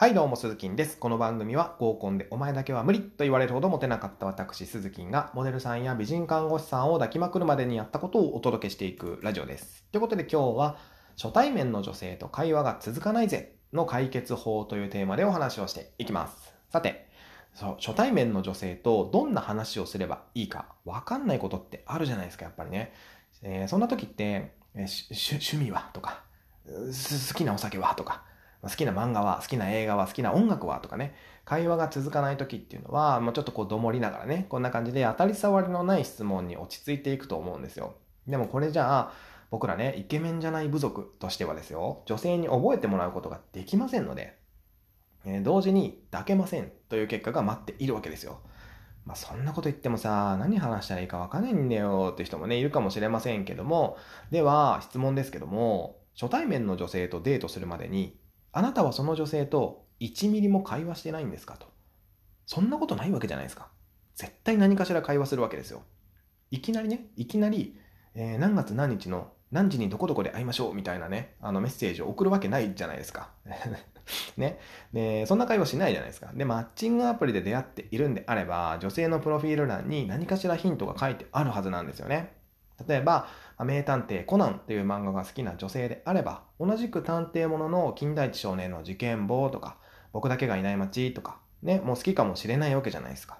はいどうも、鈴木です。この番組は合コンでお前だけは無理と言われるほどモテなかった私、鈴木がモデルさんや美人看護師さんを抱きまくるまでにやったことをお届けしていくラジオです。ということで今日は初対面の女性と会話が続かないぜの解決法というテーマでお話をしていきます。さて、そう初対面の女性とどんな話をすればいいかわかんないことってあるじゃないですか、やっぱりね。えーそんな時って、えー趣味はとか、好きなお酒はとか、好きな漫画は、好きな映画は、好きな音楽はとかね、会話が続かない時っていうのは、もうちょっとこう、どもりながらね、こんな感じで当たり障りのない質問に落ち着いていくと思うんですよ。でもこれじゃあ、僕らね、イケメンじゃない部族としてはですよ、女性に覚えてもらうことができませんので、えー同時に抱けませんという結果が待っているわけですよ。まあそんなこと言ってもさ、何話したらいいかわかんないんだよって人もね、いるかもしれませんけども、では質問ですけども、初対面の女性とデートするまでに、あなたはその女性と1ミリも会話してないんですかと。そんなことないわけじゃないですか。絶対何かしら会話するわけですよ。いきなりね、いきなり、えー何月何日の何時にどこどこで会いましょうみたいなね、あのメッセージを送るわけないじゃないですか。ね。で、そんな会話しないじゃないですか。で、マッチングアプリで出会っているんであれば、女性のプロフィール欄に何かしらヒントが書いてあるはずなんですよね。例えば、名探偵コナンという漫画が好きな女性であれば、同じく探偵ものの金田一少年の事件簿とか、僕だけがいない街とか、ね、もう好きかもしれないわけじゃないですか。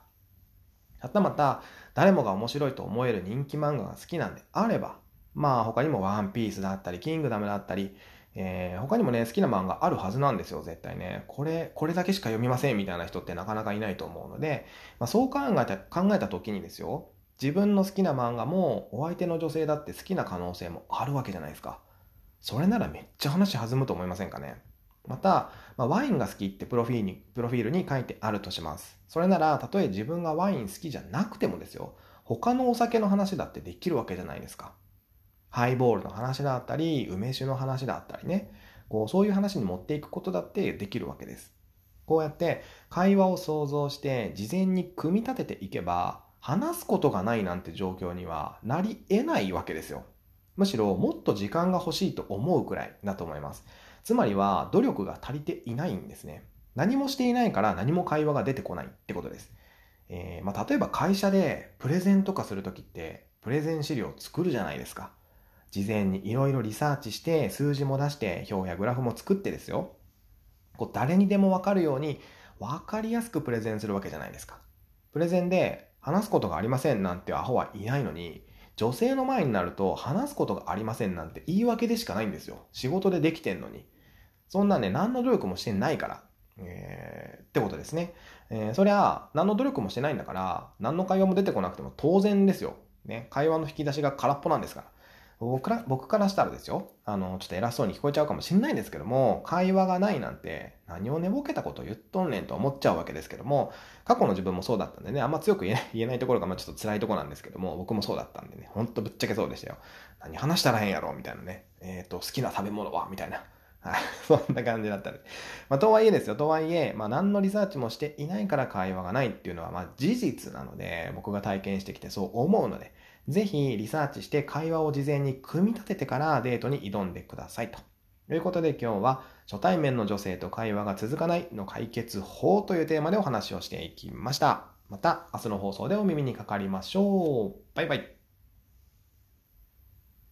はたまた、誰もが面白いと思える人気漫画が好きなんであれば、まあ他にもワンピースだったり、キングダムだったり、えー他にもね、好きな漫画あるはずなんですよ、絶対ね。これ、これだけしか読みませんみたいな人ってなかなかいないと思うので、まあ、そう考えた、考えた時にですよ、自分の好きな漫画もお相手の女性だって好きな可能性もあるわけじゃないですか。それならめっちゃ話弾むと思いませんかね？また、まあ、ワインが好きってプロフィールにプロフィールに書いてあるとします。それなら、たとえ自分がワイン好きじゃなくてもですよ、他のお酒の話だってできるわけじゃないですか。ハイボールの話だったり、梅酒の話だったりね、こうそういう話に持っていくことだってできるわけです。こうやって会話を想像して事前に組み立てていけば、話すことがないなんて状況にはなり得ないわけですよ。むしろもっと時間が欲しいと思うくらいだと思います。つまりは努力が足りていないんですね。何もしていないから何も会話が出てこないってことです。えーまあ、例えば会社でプレゼンとかするときってプレゼン資料を作るじゃないですか。事前にいろいろリサーチして数字も出して表やグラフも作ってですよ。こう誰にでもわかるようにわかりやすくプレゼンするわけじゃないですか。プレゼンで話すことがありませんなんてアホはいないのに、女性の前になると話すことがありませんなんて言い訳でしかないんですよ。仕事でできてんのに。そんなね、何の努力もしてないから。えーってことですね。えーそりゃ、何の努力もしてないんだから、何の会話も出てこなくても当然ですよ。ね、会話の引き出しが空っぽなんですから。僕から僕からしたらですよ、あの、ちょっと偉そうに聞こえちゃうかもしれないんですけども、会話がないなんて、何を寝ぼけたこと言っとんねんと思っちゃうわけですけども、過去の自分もそうだったんでね、あんま強く言えない 言えないところがまあちょっと辛いところなんですけども、僕もそうだったんでね、ほんとぶっちゃけそうでしたよ。何話したらへんやろみたいなね。えっ、と、好きな食べ物はみたいな。はい。そんな感じだったんで。まあ、とはいえですよ。とはいえ、まあ、何のリサーチもしていないから会話がないっていうのは、まあ、事実なので、僕が体験してきてそう思うので、ぜひリサーチして会話を事前に組み立ててからデートに挑んでくださいと。ということで今日は初対面の女性と会話が続かないの解決法というテーマでお話をしていきました。また明日の放送でお耳にかかりましょう。バイバイ。